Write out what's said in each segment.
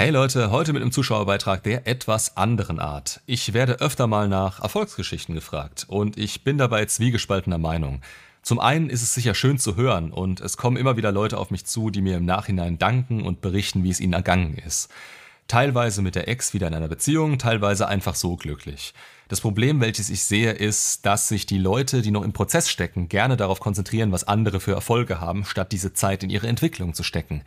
Hey Leute, heute mit einem Zuschauerbeitrag der etwas anderen Art. Ich werde öfter mal nach Erfolgsgeschichten gefragt und ich bin dabei zwiegespaltener Meinung. Zum einen ist es sicher schön zu hören und es kommen immer wieder Leute auf mich zu, die mir im Nachhinein danken und berichten, wie es ihnen ergangen ist. Teilweise mit der Ex wieder in einer Beziehung, teilweise einfach so glücklich. Das Problem, welches ich sehe, ist, dass sich die Leute, die noch im Prozess stecken, gerne darauf konzentrieren, was andere für Erfolge haben, statt diese Zeit in ihre Entwicklung zu stecken.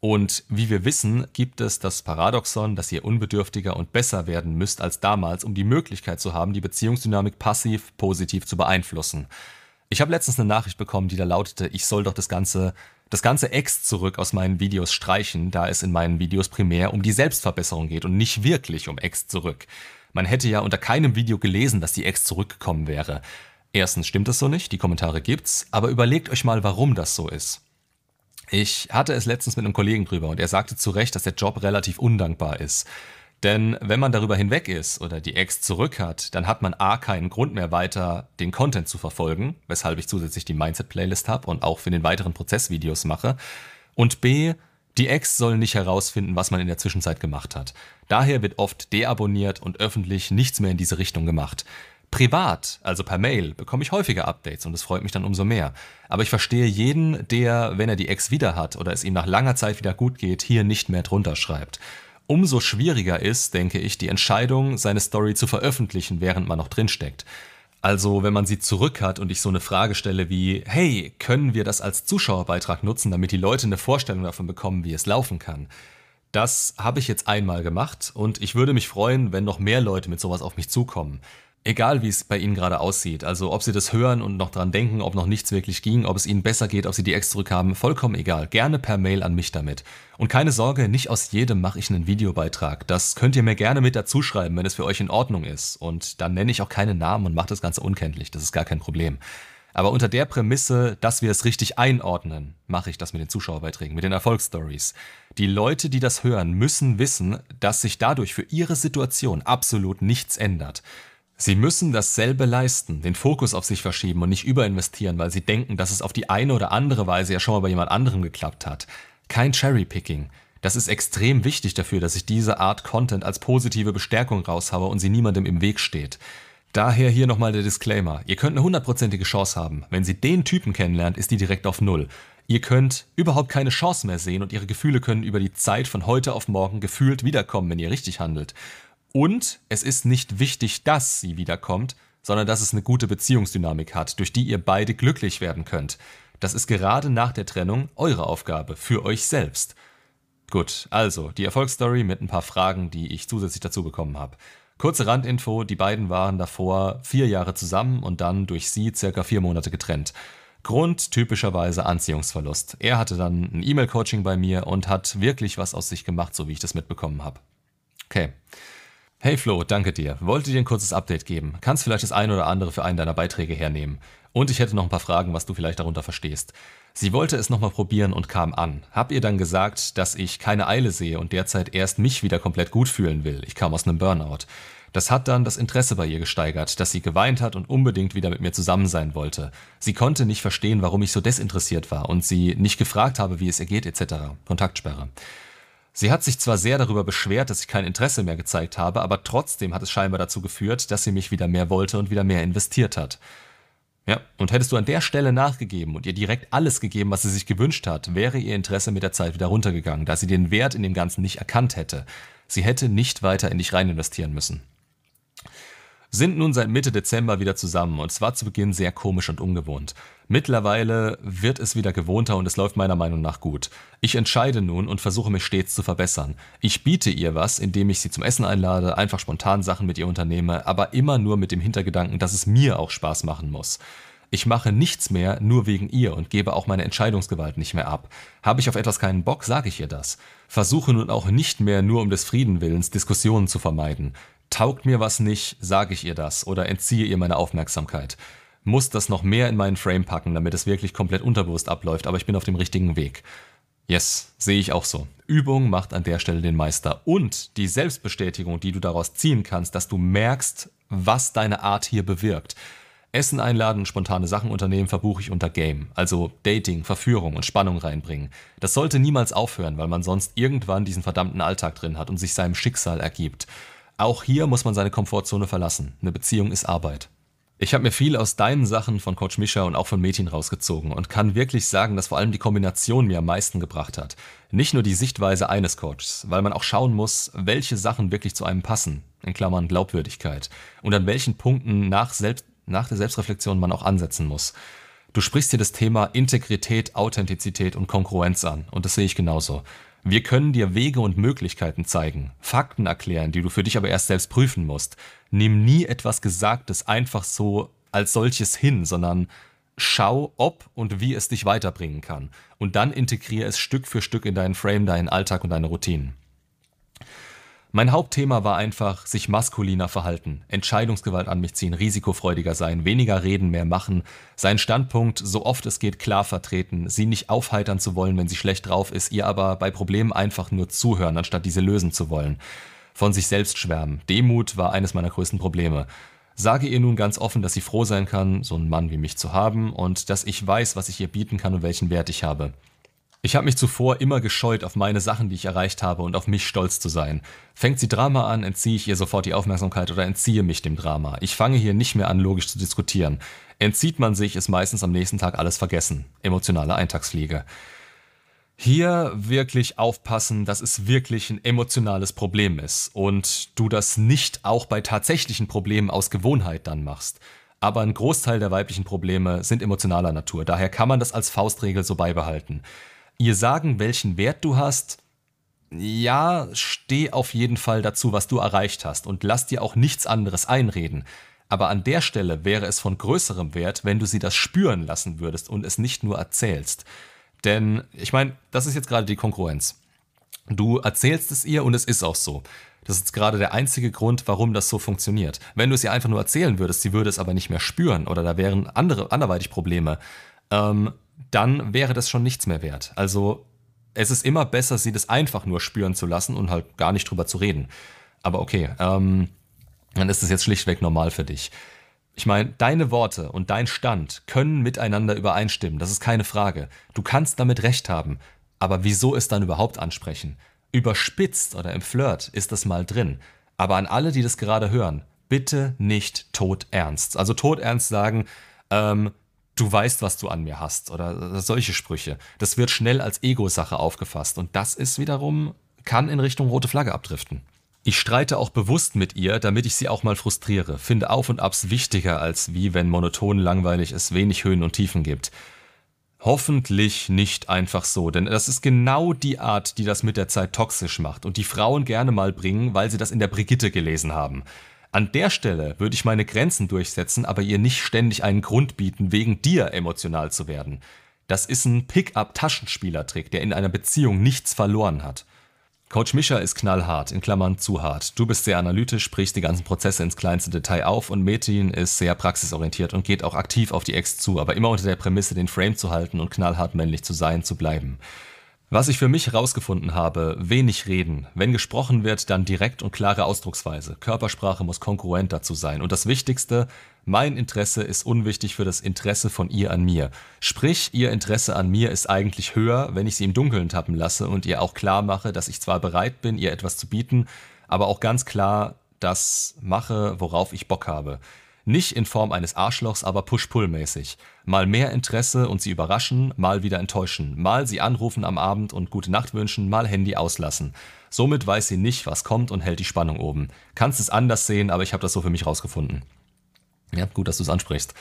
Und wie wir wissen, gibt es das Paradoxon, dass ihr unbedürftiger und besser werden müsst als damals, um die Möglichkeit zu haben, die Beziehungsdynamik passiv positiv zu beeinflussen. Ich habe letztens eine Nachricht bekommen, die da lautete, ich soll doch das ganze das ganze Ex zurück aus meinen Videos streichen, da es in meinen Videos primär um die Selbstverbesserung geht und nicht wirklich um Ex zurück. Man hätte ja unter keinem Video gelesen, dass die Ex zurückgekommen wäre. Erstens stimmt es so nicht, die Kommentare gibt's, aber überlegt euch mal, warum das so ist. Ich hatte es letztens mit einem Kollegen drüber und er sagte zu Recht, dass der Job relativ undankbar ist. Denn wenn man darüber hinweg ist oder die Ex zurück hat, dann hat man A keinen Grund mehr weiter den Content zu verfolgen, weshalb ich zusätzlich die Mindset-Playlist habe und auch für den weiteren Prozessvideos mache. Und B, die Ex soll nicht herausfinden, was man in der Zwischenzeit gemacht hat. Daher wird oft deabonniert und öffentlich nichts mehr in diese Richtung gemacht. Privat, also per Mail, bekomme ich häufiger Updates und es freut mich dann umso mehr. Aber ich verstehe jeden, der, wenn er die Ex wieder hat oder es ihm nach langer Zeit wieder gut geht, hier nicht mehr drunter schreibt. Umso schwieriger ist, denke ich, die Entscheidung, seine Story zu veröffentlichen, während man noch drinsteckt. Also, wenn man sie zurück hat und ich so eine Frage stelle wie, hey, können wir das als Zuschauerbeitrag nutzen, damit die Leute eine Vorstellung davon bekommen, wie es laufen kann? Das habe ich jetzt einmal gemacht und ich würde mich freuen, wenn noch mehr Leute mit sowas auf mich zukommen. Egal wie es bei Ihnen gerade aussieht, also ob Sie das hören und noch dran denken, ob noch nichts wirklich ging, ob es Ihnen besser geht, ob Sie die Ex zurückhaben, vollkommen egal. Gerne per Mail an mich damit. Und keine Sorge, nicht aus jedem mache ich einen Videobeitrag. Das könnt ihr mir gerne mit dazu schreiben, wenn es für euch in Ordnung ist. Und dann nenne ich auch keine Namen und mache das Ganze unkenntlich. Das ist gar kein Problem. Aber unter der Prämisse, dass wir es richtig einordnen, mache ich das mit den Zuschauerbeiträgen, mit den Erfolgsstories. Die Leute, die das hören, müssen wissen, dass sich dadurch für ihre Situation absolut nichts ändert. Sie müssen dasselbe leisten, den Fokus auf sich verschieben und nicht überinvestieren, weil sie denken, dass es auf die eine oder andere Weise ja schon mal bei jemand anderem geklappt hat. Kein Cherrypicking. Das ist extrem wichtig dafür, dass ich diese Art Content als positive Bestärkung raushaue und sie niemandem im Weg steht. Daher hier nochmal der Disclaimer. Ihr könnt eine hundertprozentige Chance haben. Wenn sie den Typen kennenlernt, ist die direkt auf Null. Ihr könnt überhaupt keine Chance mehr sehen und ihre Gefühle können über die Zeit von heute auf morgen gefühlt wiederkommen, wenn ihr richtig handelt. Und es ist nicht wichtig, dass sie wiederkommt, sondern dass es eine gute Beziehungsdynamik hat, durch die ihr beide glücklich werden könnt. Das ist gerade nach der Trennung eure Aufgabe, für euch selbst. Gut, also die Erfolgsstory mit ein paar Fragen, die ich zusätzlich dazu bekommen habe. Kurze Randinfo, die beiden waren davor vier Jahre zusammen und dann durch sie circa vier Monate getrennt. Grund typischerweise Anziehungsverlust. Er hatte dann ein E-Mail-Coaching bei mir und hat wirklich was aus sich gemacht, so wie ich das mitbekommen habe. Okay. Hey Flo, danke dir. Wollte dir ein kurzes Update geben. Kannst vielleicht das eine oder andere für einen deiner Beiträge hernehmen. Und ich hätte noch ein paar Fragen, was du vielleicht darunter verstehst. Sie wollte es nochmal probieren und kam an. Hab ihr dann gesagt, dass ich keine Eile sehe und derzeit erst mich wieder komplett gut fühlen will. Ich kam aus einem Burnout. Das hat dann das Interesse bei ihr gesteigert, dass sie geweint hat und unbedingt wieder mit mir zusammen sein wollte. Sie konnte nicht verstehen, warum ich so desinteressiert war und sie nicht gefragt habe, wie es ihr geht etc. Kontaktsperre. Sie hat sich zwar sehr darüber beschwert, dass ich kein Interesse mehr gezeigt habe, aber trotzdem hat es scheinbar dazu geführt, dass sie mich wieder mehr wollte und wieder mehr investiert hat. Ja, und hättest du an der Stelle nachgegeben und ihr direkt alles gegeben, was sie sich gewünscht hat, wäre ihr Interesse mit der Zeit wieder runtergegangen, da sie den Wert in dem Ganzen nicht erkannt hätte. Sie hätte nicht weiter in dich rein investieren müssen sind nun seit Mitte Dezember wieder zusammen und es war zu Beginn sehr komisch und ungewohnt. Mittlerweile wird es wieder gewohnter und es läuft meiner Meinung nach gut. Ich entscheide nun und versuche mich stets zu verbessern. Ich biete ihr was, indem ich sie zum Essen einlade, einfach spontan Sachen mit ihr unternehme, aber immer nur mit dem Hintergedanken, dass es mir auch Spaß machen muss. Ich mache nichts mehr nur wegen ihr und gebe auch meine Entscheidungsgewalt nicht mehr ab. Habe ich auf etwas keinen Bock, sage ich ihr das. Versuche nun auch nicht mehr nur um des Friedenwillens Diskussionen zu vermeiden. Taugt mir was nicht, sage ich ihr das oder entziehe ihr meine Aufmerksamkeit. Muss das noch mehr in meinen Frame packen, damit es wirklich komplett unterbewusst abläuft, aber ich bin auf dem richtigen Weg. Yes, sehe ich auch so. Übung macht an der Stelle den Meister. Und die Selbstbestätigung, die du daraus ziehen kannst, dass du merkst, was deine Art hier bewirkt. Essen einladen, spontane Sachen unternehmen, verbuche ich unter Game. Also Dating, Verführung und Spannung reinbringen. Das sollte niemals aufhören, weil man sonst irgendwann diesen verdammten Alltag drin hat und sich seinem Schicksal ergibt. Auch hier muss man seine Komfortzone verlassen. Eine Beziehung ist Arbeit. Ich habe mir viel aus deinen Sachen von Coach Mischa und auch von Metin rausgezogen und kann wirklich sagen, dass vor allem die Kombination mir am meisten gebracht hat. Nicht nur die Sichtweise eines Coaches, weil man auch schauen muss, welche Sachen wirklich zu einem passen, in Klammern Glaubwürdigkeit, und an welchen Punkten nach, Selbst nach der Selbstreflexion man auch ansetzen muss. Du sprichst hier das Thema Integrität, Authentizität und Kongruenz an und das sehe ich genauso. Wir können dir Wege und Möglichkeiten zeigen, Fakten erklären, die du für dich aber erst selbst prüfen musst. Nimm nie etwas Gesagtes einfach so als solches hin, sondern schau, ob und wie es dich weiterbringen kann. Und dann integriere es Stück für Stück in deinen Frame, deinen Alltag und deine Routinen. Mein Hauptthema war einfach sich maskuliner verhalten, Entscheidungsgewalt an mich ziehen, risikofreudiger sein, weniger reden, mehr machen, seinen Standpunkt so oft es geht klar vertreten, sie nicht aufheitern zu wollen, wenn sie schlecht drauf ist, ihr aber bei Problemen einfach nur zuhören, anstatt diese lösen zu wollen. Von sich selbst schwärmen. Demut war eines meiner größten Probleme. Sage ihr nun ganz offen, dass sie froh sein kann, so einen Mann wie mich zu haben und dass ich weiß, was ich ihr bieten kann und welchen Wert ich habe. Ich habe mich zuvor immer gescheut, auf meine Sachen, die ich erreicht habe und auf mich stolz zu sein. Fängt sie Drama an, entziehe ich ihr sofort die Aufmerksamkeit oder entziehe mich dem Drama. Ich fange hier nicht mehr an, logisch zu diskutieren. Entzieht man sich, ist meistens am nächsten Tag alles vergessen. Emotionale Eintagsfliege. Hier wirklich aufpassen, dass es wirklich ein emotionales Problem ist und du das nicht auch bei tatsächlichen Problemen aus Gewohnheit dann machst. Aber ein Großteil der weiblichen Probleme sind emotionaler Natur, daher kann man das als Faustregel so beibehalten ihr sagen, welchen Wert du hast, ja, steh auf jeden Fall dazu, was du erreicht hast und lass dir auch nichts anderes einreden. Aber an der Stelle wäre es von größerem Wert, wenn du sie das spüren lassen würdest und es nicht nur erzählst. Denn, ich meine, das ist jetzt gerade die Konkurrenz. Du erzählst es ihr und es ist auch so. Das ist gerade der einzige Grund, warum das so funktioniert. Wenn du es ihr einfach nur erzählen würdest, sie würde es aber nicht mehr spüren oder da wären andere, anderweitig Probleme, ähm, dann wäre das schon nichts mehr wert. Also es ist immer besser, sie das einfach nur spüren zu lassen und halt gar nicht drüber zu reden. Aber okay, ähm, dann ist es jetzt schlichtweg normal für dich. Ich meine, deine Worte und dein Stand können miteinander übereinstimmen, das ist keine Frage. Du kannst damit recht haben, aber wieso es dann überhaupt ansprechen? Überspitzt oder im Flirt ist das mal drin. Aber an alle, die das gerade hören, bitte nicht todernst. Also todernst sagen, ähm, du weißt, was du an mir hast oder solche Sprüche. Das wird schnell als Ego-Sache aufgefasst und das ist wiederum, kann in Richtung rote Flagge abdriften. Ich streite auch bewusst mit ihr, damit ich sie auch mal frustriere, finde Auf und Abs wichtiger als wie wenn monoton langweilig es wenig Höhen und Tiefen gibt. Hoffentlich nicht einfach so, denn das ist genau die Art, die das mit der Zeit toxisch macht und die Frauen gerne mal bringen, weil sie das in der Brigitte gelesen haben. An der Stelle würde ich meine Grenzen durchsetzen, aber ihr nicht ständig einen Grund bieten, wegen dir emotional zu werden. Das ist ein Pick-up-Taschenspielertrick, der in einer Beziehung nichts verloren hat. Coach Mischa ist knallhart, in Klammern zu hart. Du bist sehr analytisch, sprichst die ganzen Prozesse ins kleinste Detail auf und Metin ist sehr praxisorientiert und geht auch aktiv auf die Ex zu, aber immer unter der Prämisse, den Frame zu halten und knallhart männlich zu sein, zu bleiben. Was ich für mich herausgefunden habe, wenig reden. Wenn gesprochen wird, dann direkt und klare Ausdrucksweise. Körpersprache muss konkurrent dazu sein. Und das Wichtigste, mein Interesse ist unwichtig für das Interesse von ihr an mir. Sprich, ihr Interesse an mir ist eigentlich höher, wenn ich sie im Dunkeln tappen lasse und ihr auch klar mache, dass ich zwar bereit bin, ihr etwas zu bieten, aber auch ganz klar das mache, worauf ich Bock habe. Nicht in Form eines Arschlochs, aber Push-Pull-mäßig. Mal mehr Interesse und sie überraschen, mal wieder enttäuschen. Mal sie anrufen am Abend und gute Nacht wünschen, mal Handy auslassen. Somit weiß sie nicht, was kommt und hält die Spannung oben. Kannst es anders sehen, aber ich habe das so für mich rausgefunden. Ja, gut, dass du es ansprichst.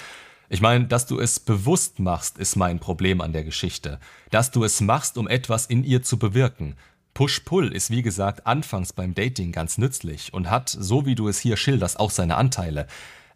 Ich meine, dass du es bewusst machst, ist mein Problem an der Geschichte. Dass du es machst, um etwas in ihr zu bewirken. Push-Pull ist wie gesagt anfangs beim Dating ganz nützlich und hat, so wie du es hier schilderst, auch seine Anteile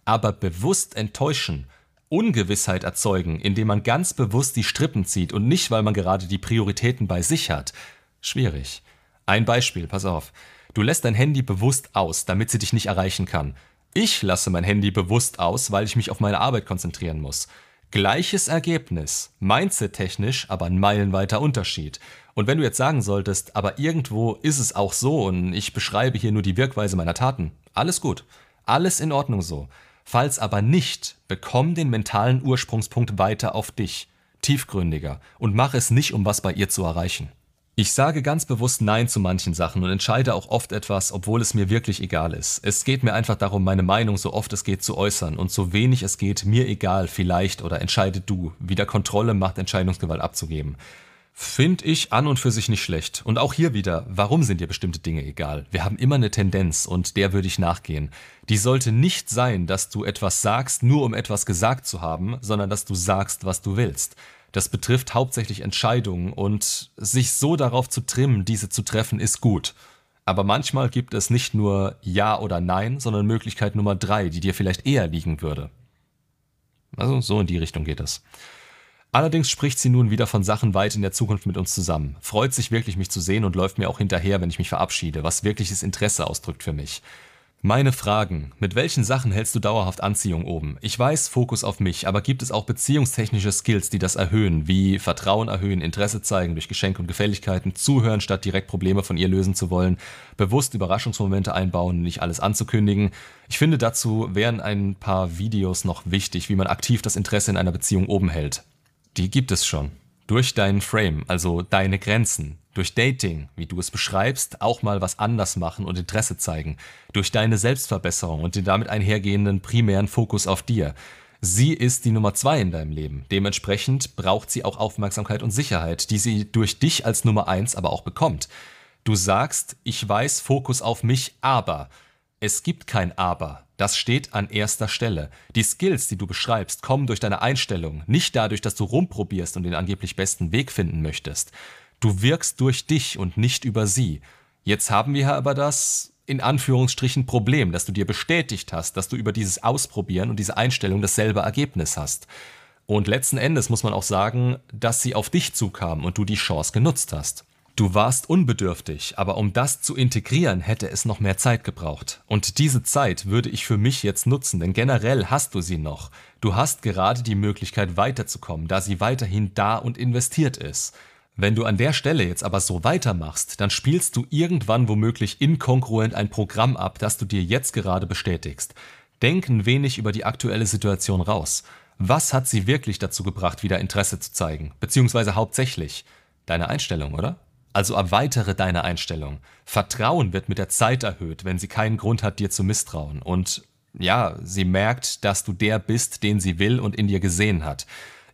aber bewusst enttäuschen, Ungewissheit erzeugen, indem man ganz bewusst die Strippen zieht und nicht, weil man gerade die Prioritäten bei sich hat. Schwierig. Ein Beispiel, pass auf. Du lässt dein Handy bewusst aus, damit sie dich nicht erreichen kann. Ich lasse mein Handy bewusst aus, weil ich mich auf meine Arbeit konzentrieren muss. Gleiches Ergebnis, mindset-technisch aber ein meilenweiter Unterschied. Und wenn du jetzt sagen solltest, aber irgendwo ist es auch so und ich beschreibe hier nur die Wirkweise meiner Taten, alles gut, alles in Ordnung so. Falls aber nicht, bekomm den mentalen Ursprungspunkt weiter auf dich, tiefgründiger, und mach es nicht, um was bei ihr zu erreichen. Ich sage ganz bewusst Nein zu manchen Sachen und entscheide auch oft etwas, obwohl es mir wirklich egal ist. Es geht mir einfach darum, meine Meinung so oft es geht zu äußern und so wenig es geht, mir egal, vielleicht oder entscheide du, wieder Kontrolle, Macht, Entscheidungsgewalt abzugeben. Finde ich an und für sich nicht schlecht. Und auch hier wieder, warum sind dir bestimmte Dinge egal? Wir haben immer eine Tendenz und der würde ich nachgehen. Die sollte nicht sein, dass du etwas sagst, nur um etwas gesagt zu haben, sondern dass du sagst, was du willst. Das betrifft hauptsächlich Entscheidungen und sich so darauf zu trimmen, diese zu treffen, ist gut. Aber manchmal gibt es nicht nur Ja oder Nein, sondern Möglichkeit Nummer drei, die dir vielleicht eher liegen würde. Also so in die Richtung geht es. Allerdings spricht sie nun wieder von Sachen weit in der Zukunft mit uns zusammen, freut sich wirklich, mich zu sehen und läuft mir auch hinterher, wenn ich mich verabschiede, was wirkliches Interesse ausdrückt für mich. Meine Fragen. Mit welchen Sachen hältst du dauerhaft Anziehung oben? Ich weiß, Fokus auf mich, aber gibt es auch beziehungstechnische Skills, die das erhöhen, wie Vertrauen erhöhen, Interesse zeigen durch Geschenke und Gefälligkeiten, zuhören, statt direkt Probleme von ihr lösen zu wollen, bewusst Überraschungsmomente einbauen, nicht alles anzukündigen? Ich finde, dazu wären ein paar Videos noch wichtig, wie man aktiv das Interesse in einer Beziehung oben hält. Die gibt es schon. Durch deinen Frame, also deine Grenzen. Durch Dating, wie du es beschreibst, auch mal was anders machen und Interesse zeigen. Durch deine Selbstverbesserung und den damit einhergehenden primären Fokus auf dir. Sie ist die Nummer zwei in deinem Leben. Dementsprechend braucht sie auch Aufmerksamkeit und Sicherheit, die sie durch dich als Nummer eins aber auch bekommt. Du sagst, ich weiß, Fokus auf mich, aber. Es gibt kein Aber. Das steht an erster Stelle. Die Skills, die du beschreibst, kommen durch deine Einstellung, nicht dadurch, dass du rumprobierst und den angeblich besten Weg finden möchtest. Du wirkst durch dich und nicht über sie. Jetzt haben wir aber das in Anführungsstrichen Problem, dass du dir bestätigt hast, dass du über dieses Ausprobieren und diese Einstellung dasselbe Ergebnis hast. Und letzten Endes muss man auch sagen, dass sie auf dich zukam und du die Chance genutzt hast. Du warst unbedürftig, aber um das zu integrieren, hätte es noch mehr Zeit gebraucht. Und diese Zeit würde ich für mich jetzt nutzen, denn generell hast du sie noch. Du hast gerade die Möglichkeit weiterzukommen, da sie weiterhin da und investiert ist. Wenn du an der Stelle jetzt aber so weitermachst, dann spielst du irgendwann womöglich inkongruent ein Programm ab, das du dir jetzt gerade bestätigst. Denk ein wenig über die aktuelle Situation raus. Was hat sie wirklich dazu gebracht, wieder Interesse zu zeigen? Beziehungsweise hauptsächlich deine Einstellung, oder? Also erweitere deine Einstellung. Vertrauen wird mit der Zeit erhöht, wenn sie keinen Grund hat, dir zu misstrauen. Und ja, sie merkt, dass du der bist, den sie will und in dir gesehen hat.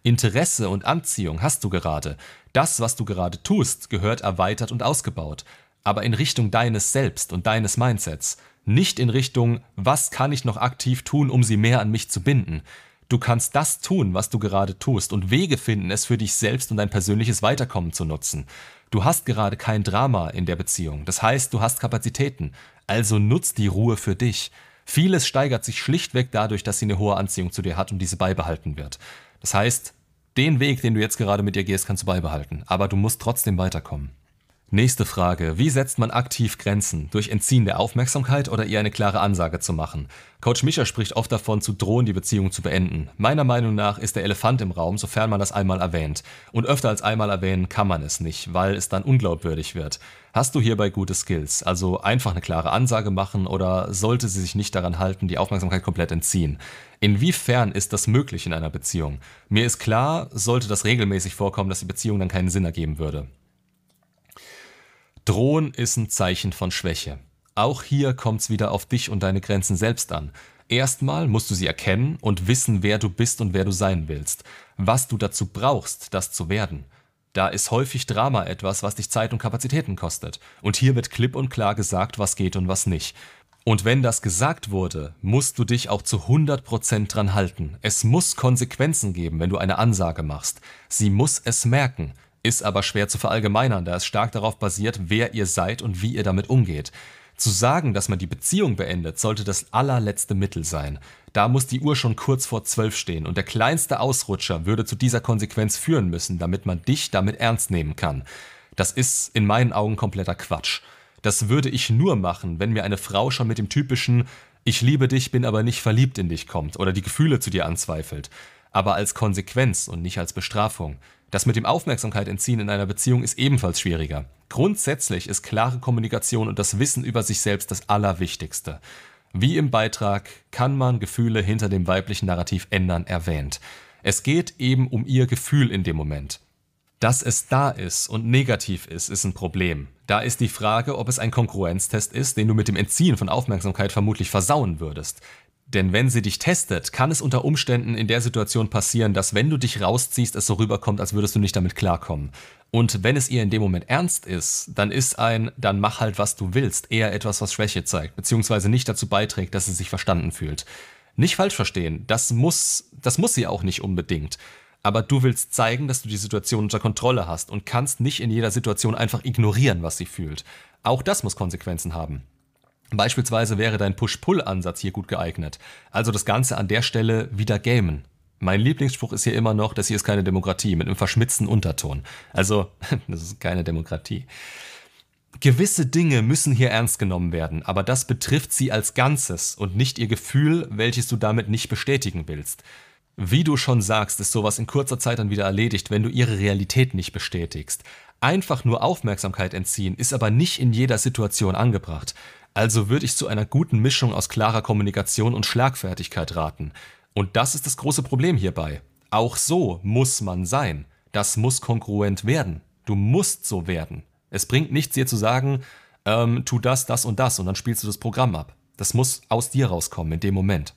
Interesse und Anziehung hast du gerade. Das, was du gerade tust, gehört erweitert und ausgebaut. Aber in Richtung deines Selbst und deines Mindsets. Nicht in Richtung, was kann ich noch aktiv tun, um sie mehr an mich zu binden. Du kannst das tun, was du gerade tust und Wege finden, es für dich selbst und dein persönliches Weiterkommen zu nutzen. Du hast gerade kein Drama in der Beziehung. Das heißt, du hast Kapazitäten. Also nutz die Ruhe für dich. Vieles steigert sich schlichtweg dadurch, dass sie eine hohe Anziehung zu dir hat und diese beibehalten wird. Das heißt, den Weg, den du jetzt gerade mit ihr gehst, kannst du beibehalten. Aber du musst trotzdem weiterkommen. Nächste Frage. Wie setzt man aktiv Grenzen? Durch Entziehen der Aufmerksamkeit oder ihr eine klare Ansage zu machen? Coach Micha spricht oft davon, zu drohen, die Beziehung zu beenden. Meiner Meinung nach ist der Elefant im Raum, sofern man das einmal erwähnt. Und öfter als einmal erwähnen kann man es nicht, weil es dann unglaubwürdig wird. Hast du hierbei gute Skills? Also einfach eine klare Ansage machen oder sollte sie sich nicht daran halten, die Aufmerksamkeit komplett entziehen? Inwiefern ist das möglich in einer Beziehung? Mir ist klar, sollte das regelmäßig vorkommen, dass die Beziehung dann keinen Sinn ergeben würde. Drohen ist ein Zeichen von Schwäche. Auch hier kommt's wieder auf dich und deine Grenzen selbst an. Erstmal musst du sie erkennen und wissen, wer du bist und wer du sein willst. Was du dazu brauchst, das zu werden. Da ist häufig Drama etwas, was dich Zeit und Kapazitäten kostet. Und hier wird klipp und klar gesagt, was geht und was nicht. Und wenn das gesagt wurde, musst du dich auch zu 100% dran halten. Es muss Konsequenzen geben, wenn du eine Ansage machst. Sie muss es merken ist aber schwer zu verallgemeinern, da es stark darauf basiert, wer ihr seid und wie ihr damit umgeht. Zu sagen, dass man die Beziehung beendet, sollte das allerletzte Mittel sein. Da muss die Uhr schon kurz vor zwölf stehen und der kleinste Ausrutscher würde zu dieser Konsequenz führen müssen, damit man dich damit ernst nehmen kann. Das ist in meinen Augen kompletter Quatsch. Das würde ich nur machen, wenn mir eine Frau schon mit dem typischen Ich liebe dich, bin aber nicht verliebt in dich kommt oder die Gefühle zu dir anzweifelt. Aber als Konsequenz und nicht als Bestrafung. Das mit dem Aufmerksamkeit entziehen in einer Beziehung ist ebenfalls schwieriger. Grundsätzlich ist klare Kommunikation und das Wissen über sich selbst das Allerwichtigste. Wie im Beitrag kann man Gefühle hinter dem weiblichen Narrativ ändern erwähnt. Es geht eben um ihr Gefühl in dem Moment. Dass es da ist und negativ ist, ist ein Problem. Da ist die Frage, ob es ein Konkurrenztest ist, den du mit dem Entziehen von Aufmerksamkeit vermutlich versauen würdest. Denn wenn sie dich testet, kann es unter Umständen in der Situation passieren, dass wenn du dich rausziehst, es so rüberkommt, als würdest du nicht damit klarkommen. Und wenn es ihr in dem Moment ernst ist, dann ist ein, dann mach halt, was du willst, eher etwas, was Schwäche zeigt, beziehungsweise nicht dazu beiträgt, dass sie sich verstanden fühlt. Nicht falsch verstehen, das muss, das muss sie auch nicht unbedingt. Aber du willst zeigen, dass du die Situation unter Kontrolle hast und kannst nicht in jeder Situation einfach ignorieren, was sie fühlt. Auch das muss Konsequenzen haben. Beispielsweise wäre dein Push-Pull-Ansatz hier gut geeignet. Also das Ganze an der Stelle wieder gamen. Mein Lieblingsspruch ist hier immer noch, das hier ist keine Demokratie, mit einem verschmitzten Unterton. Also, das ist keine Demokratie. Gewisse Dinge müssen hier ernst genommen werden, aber das betrifft sie als Ganzes und nicht ihr Gefühl, welches du damit nicht bestätigen willst. Wie du schon sagst, ist sowas in kurzer Zeit dann wieder erledigt, wenn du ihre Realität nicht bestätigst. Einfach nur Aufmerksamkeit entziehen ist aber nicht in jeder Situation angebracht. Also würde ich zu einer guten Mischung aus klarer Kommunikation und Schlagfertigkeit raten. Und das ist das große Problem hierbei. Auch so muss man sein. Das muss kongruent werden. Du musst so werden. Es bringt nichts, dir zu sagen, ähm, tu das, das und das und dann spielst du das Programm ab. Das muss aus dir rauskommen in dem Moment.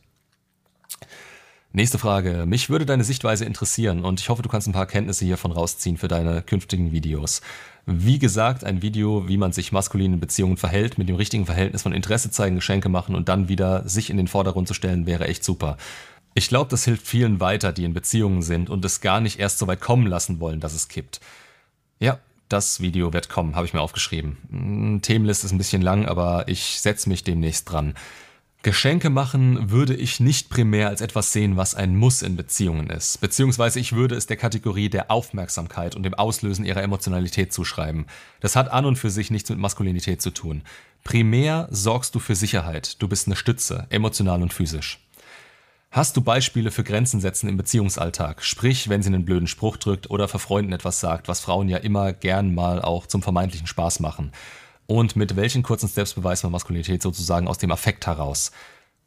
Nächste Frage. Mich würde deine Sichtweise interessieren und ich hoffe, du kannst ein paar Kenntnisse hiervon rausziehen für deine künftigen Videos. Wie gesagt, ein Video, wie man sich maskulin in Beziehungen verhält, mit dem richtigen Verhältnis von Interesse zeigen, Geschenke machen und dann wieder sich in den Vordergrund zu stellen, wäre echt super. Ich glaube, das hilft vielen weiter, die in Beziehungen sind und es gar nicht erst so weit kommen lassen wollen, dass es kippt. Ja, das Video wird kommen, habe ich mir aufgeschrieben. Hm, Themenlist ist ein bisschen lang, aber ich setze mich demnächst dran. Geschenke machen würde ich nicht primär als etwas sehen, was ein Muss in Beziehungen ist, beziehungsweise ich würde es der Kategorie der Aufmerksamkeit und dem Auslösen ihrer Emotionalität zuschreiben. Das hat an und für sich nichts mit Maskulinität zu tun. Primär sorgst du für Sicherheit, du bist eine Stütze, emotional und physisch. Hast du Beispiele für Grenzen setzen im Beziehungsalltag? Sprich, wenn sie einen blöden Spruch drückt oder vor Freunden etwas sagt, was Frauen ja immer gern mal auch zum vermeintlichen Spaß machen und mit welchen kurzen Steps beweist man Maskulinität sozusagen aus dem Affekt heraus.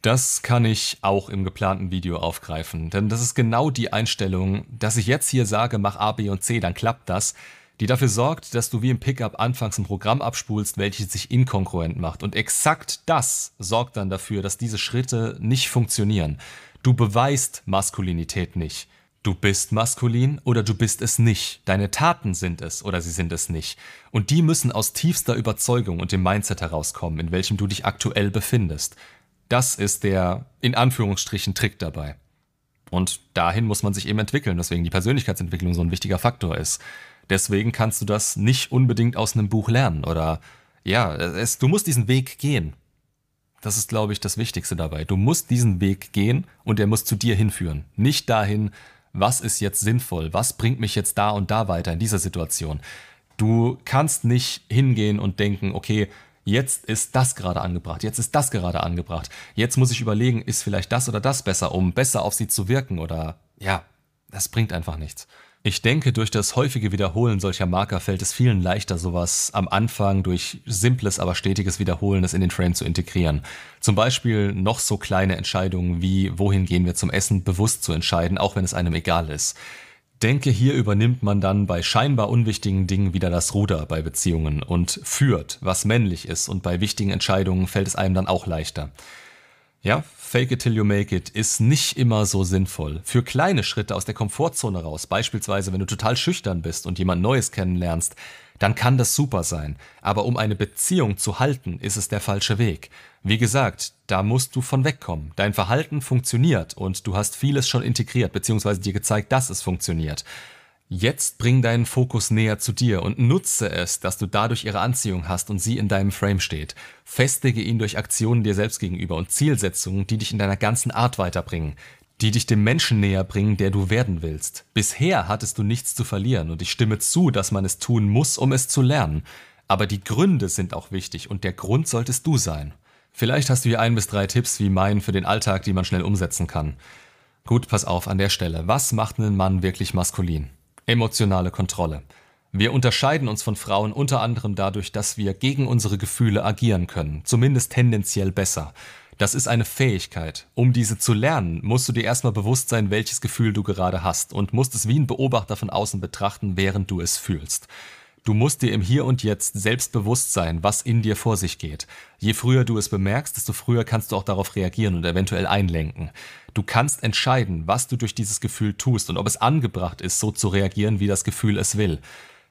Das kann ich auch im geplanten Video aufgreifen, denn das ist genau die Einstellung, dass ich jetzt hier sage, mach A, B und C, dann klappt das, die dafür sorgt, dass du wie im Pickup anfangs ein Programm abspulst, welches sich inkongruent macht. Und exakt das sorgt dann dafür, dass diese Schritte nicht funktionieren. Du beweist Maskulinität nicht. Du bist maskulin oder du bist es nicht. Deine Taten sind es oder sie sind es nicht. Und die müssen aus tiefster Überzeugung und dem Mindset herauskommen, in welchem du dich aktuell befindest. Das ist der, in Anführungsstrichen, Trick dabei. Und dahin muss man sich eben entwickeln, weswegen die Persönlichkeitsentwicklung so ein wichtiger Faktor ist. Deswegen kannst du das nicht unbedingt aus einem Buch lernen oder, ja, es, du musst diesen Weg gehen. Das ist, glaube ich, das Wichtigste dabei. Du musst diesen Weg gehen und er muss zu dir hinführen. Nicht dahin, was ist jetzt sinnvoll, was bringt mich jetzt da und da weiter in dieser Situation. Du kannst nicht hingehen und denken, okay, jetzt ist das gerade angebracht, jetzt ist das gerade angebracht, jetzt muss ich überlegen, ist vielleicht das oder das besser, um besser auf sie zu wirken oder ja, das bringt einfach nichts. Ich denke, durch das häufige Wiederholen solcher Marker fällt es vielen leichter, sowas am Anfang durch simples, aber stetiges Wiederholen das in den Frame zu integrieren. Zum Beispiel noch so kleine Entscheidungen wie, wohin gehen wir zum Essen, bewusst zu entscheiden, auch wenn es einem egal ist. Denke, hier übernimmt man dann bei scheinbar unwichtigen Dingen wieder das Ruder bei Beziehungen und führt, was männlich ist, und bei wichtigen Entscheidungen fällt es einem dann auch leichter. Ja, fake it till you make it ist nicht immer so sinnvoll. Für kleine Schritte aus der Komfortzone raus, beispielsweise wenn du total schüchtern bist und jemand Neues kennenlernst, dann kann das super sein. Aber um eine Beziehung zu halten, ist es der falsche Weg. Wie gesagt, da musst du von wegkommen. Dein Verhalten funktioniert und du hast vieles schon integriert, beziehungsweise dir gezeigt, dass es funktioniert. Jetzt bring deinen Fokus näher zu dir und nutze es, dass du dadurch ihre Anziehung hast und sie in deinem Frame steht. Festige ihn durch Aktionen dir selbst gegenüber und Zielsetzungen, die dich in deiner ganzen Art weiterbringen, die dich dem Menschen näher bringen, der du werden willst. Bisher hattest du nichts zu verlieren und ich stimme zu, dass man es tun muss, um es zu lernen. Aber die Gründe sind auch wichtig und der Grund solltest du sein. Vielleicht hast du hier ein bis drei Tipps wie meinen für den Alltag, die man schnell umsetzen kann. Gut, pass auf an der Stelle. Was macht einen Mann wirklich maskulin? Emotionale Kontrolle. Wir unterscheiden uns von Frauen unter anderem dadurch, dass wir gegen unsere Gefühle agieren können, zumindest tendenziell besser. Das ist eine Fähigkeit. Um diese zu lernen, musst du dir erstmal bewusst sein, welches Gefühl du gerade hast und musst es wie ein Beobachter von außen betrachten, während du es fühlst. Du musst dir im Hier und Jetzt selbst bewusst sein, was in dir vor sich geht. Je früher du es bemerkst, desto früher kannst du auch darauf reagieren und eventuell einlenken. Du kannst entscheiden, was du durch dieses Gefühl tust und ob es angebracht ist, so zu reagieren, wie das Gefühl es will.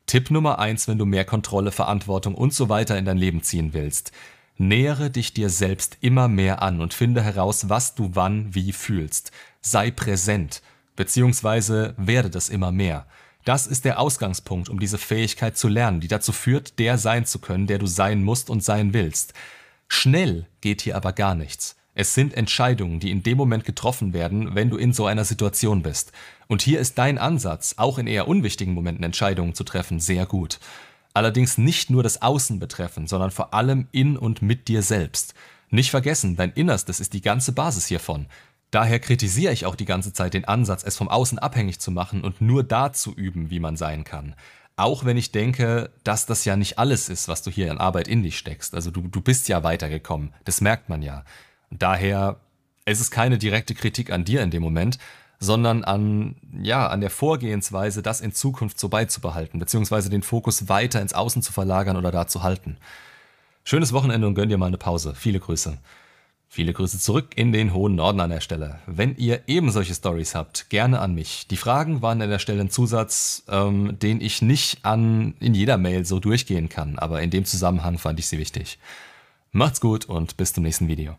Tipp Nummer eins, wenn du mehr Kontrolle, Verantwortung und so weiter in dein Leben ziehen willst. Nähere dich dir selbst immer mehr an und finde heraus, was du wann wie fühlst. Sei präsent, beziehungsweise werde das immer mehr. Das ist der Ausgangspunkt, um diese Fähigkeit zu lernen, die dazu führt, der sein zu können, der du sein musst und sein willst. Schnell geht hier aber gar nichts. Es sind Entscheidungen, die in dem Moment getroffen werden, wenn du in so einer Situation bist. Und hier ist dein Ansatz, auch in eher unwichtigen Momenten Entscheidungen zu treffen, sehr gut. Allerdings nicht nur das Außen betreffen, sondern vor allem in und mit dir selbst. Nicht vergessen, dein Innerstes ist die ganze Basis hiervon. Daher kritisiere ich auch die ganze Zeit den Ansatz, es vom Außen abhängig zu machen und nur da zu üben, wie man sein kann. Auch wenn ich denke, dass das ja nicht alles ist, was du hier in Arbeit in dich steckst. Also du, du bist ja weitergekommen. Das merkt man ja. Daher, es ist keine direkte Kritik an dir in dem Moment, sondern an, ja, an der Vorgehensweise, das in Zukunft so beizubehalten, beziehungsweise den Fokus weiter ins Außen zu verlagern oder da zu halten. Schönes Wochenende und gönn dir mal eine Pause. Viele Grüße. Viele Grüße zurück in den hohen Norden an der Stelle. Wenn ihr eben solche Stories habt, gerne an mich. Die Fragen waren an der Stelle ein Zusatz, ähm, den ich nicht an in jeder Mail so durchgehen kann, aber in dem Zusammenhang fand ich sie wichtig. Macht's gut und bis zum nächsten Video.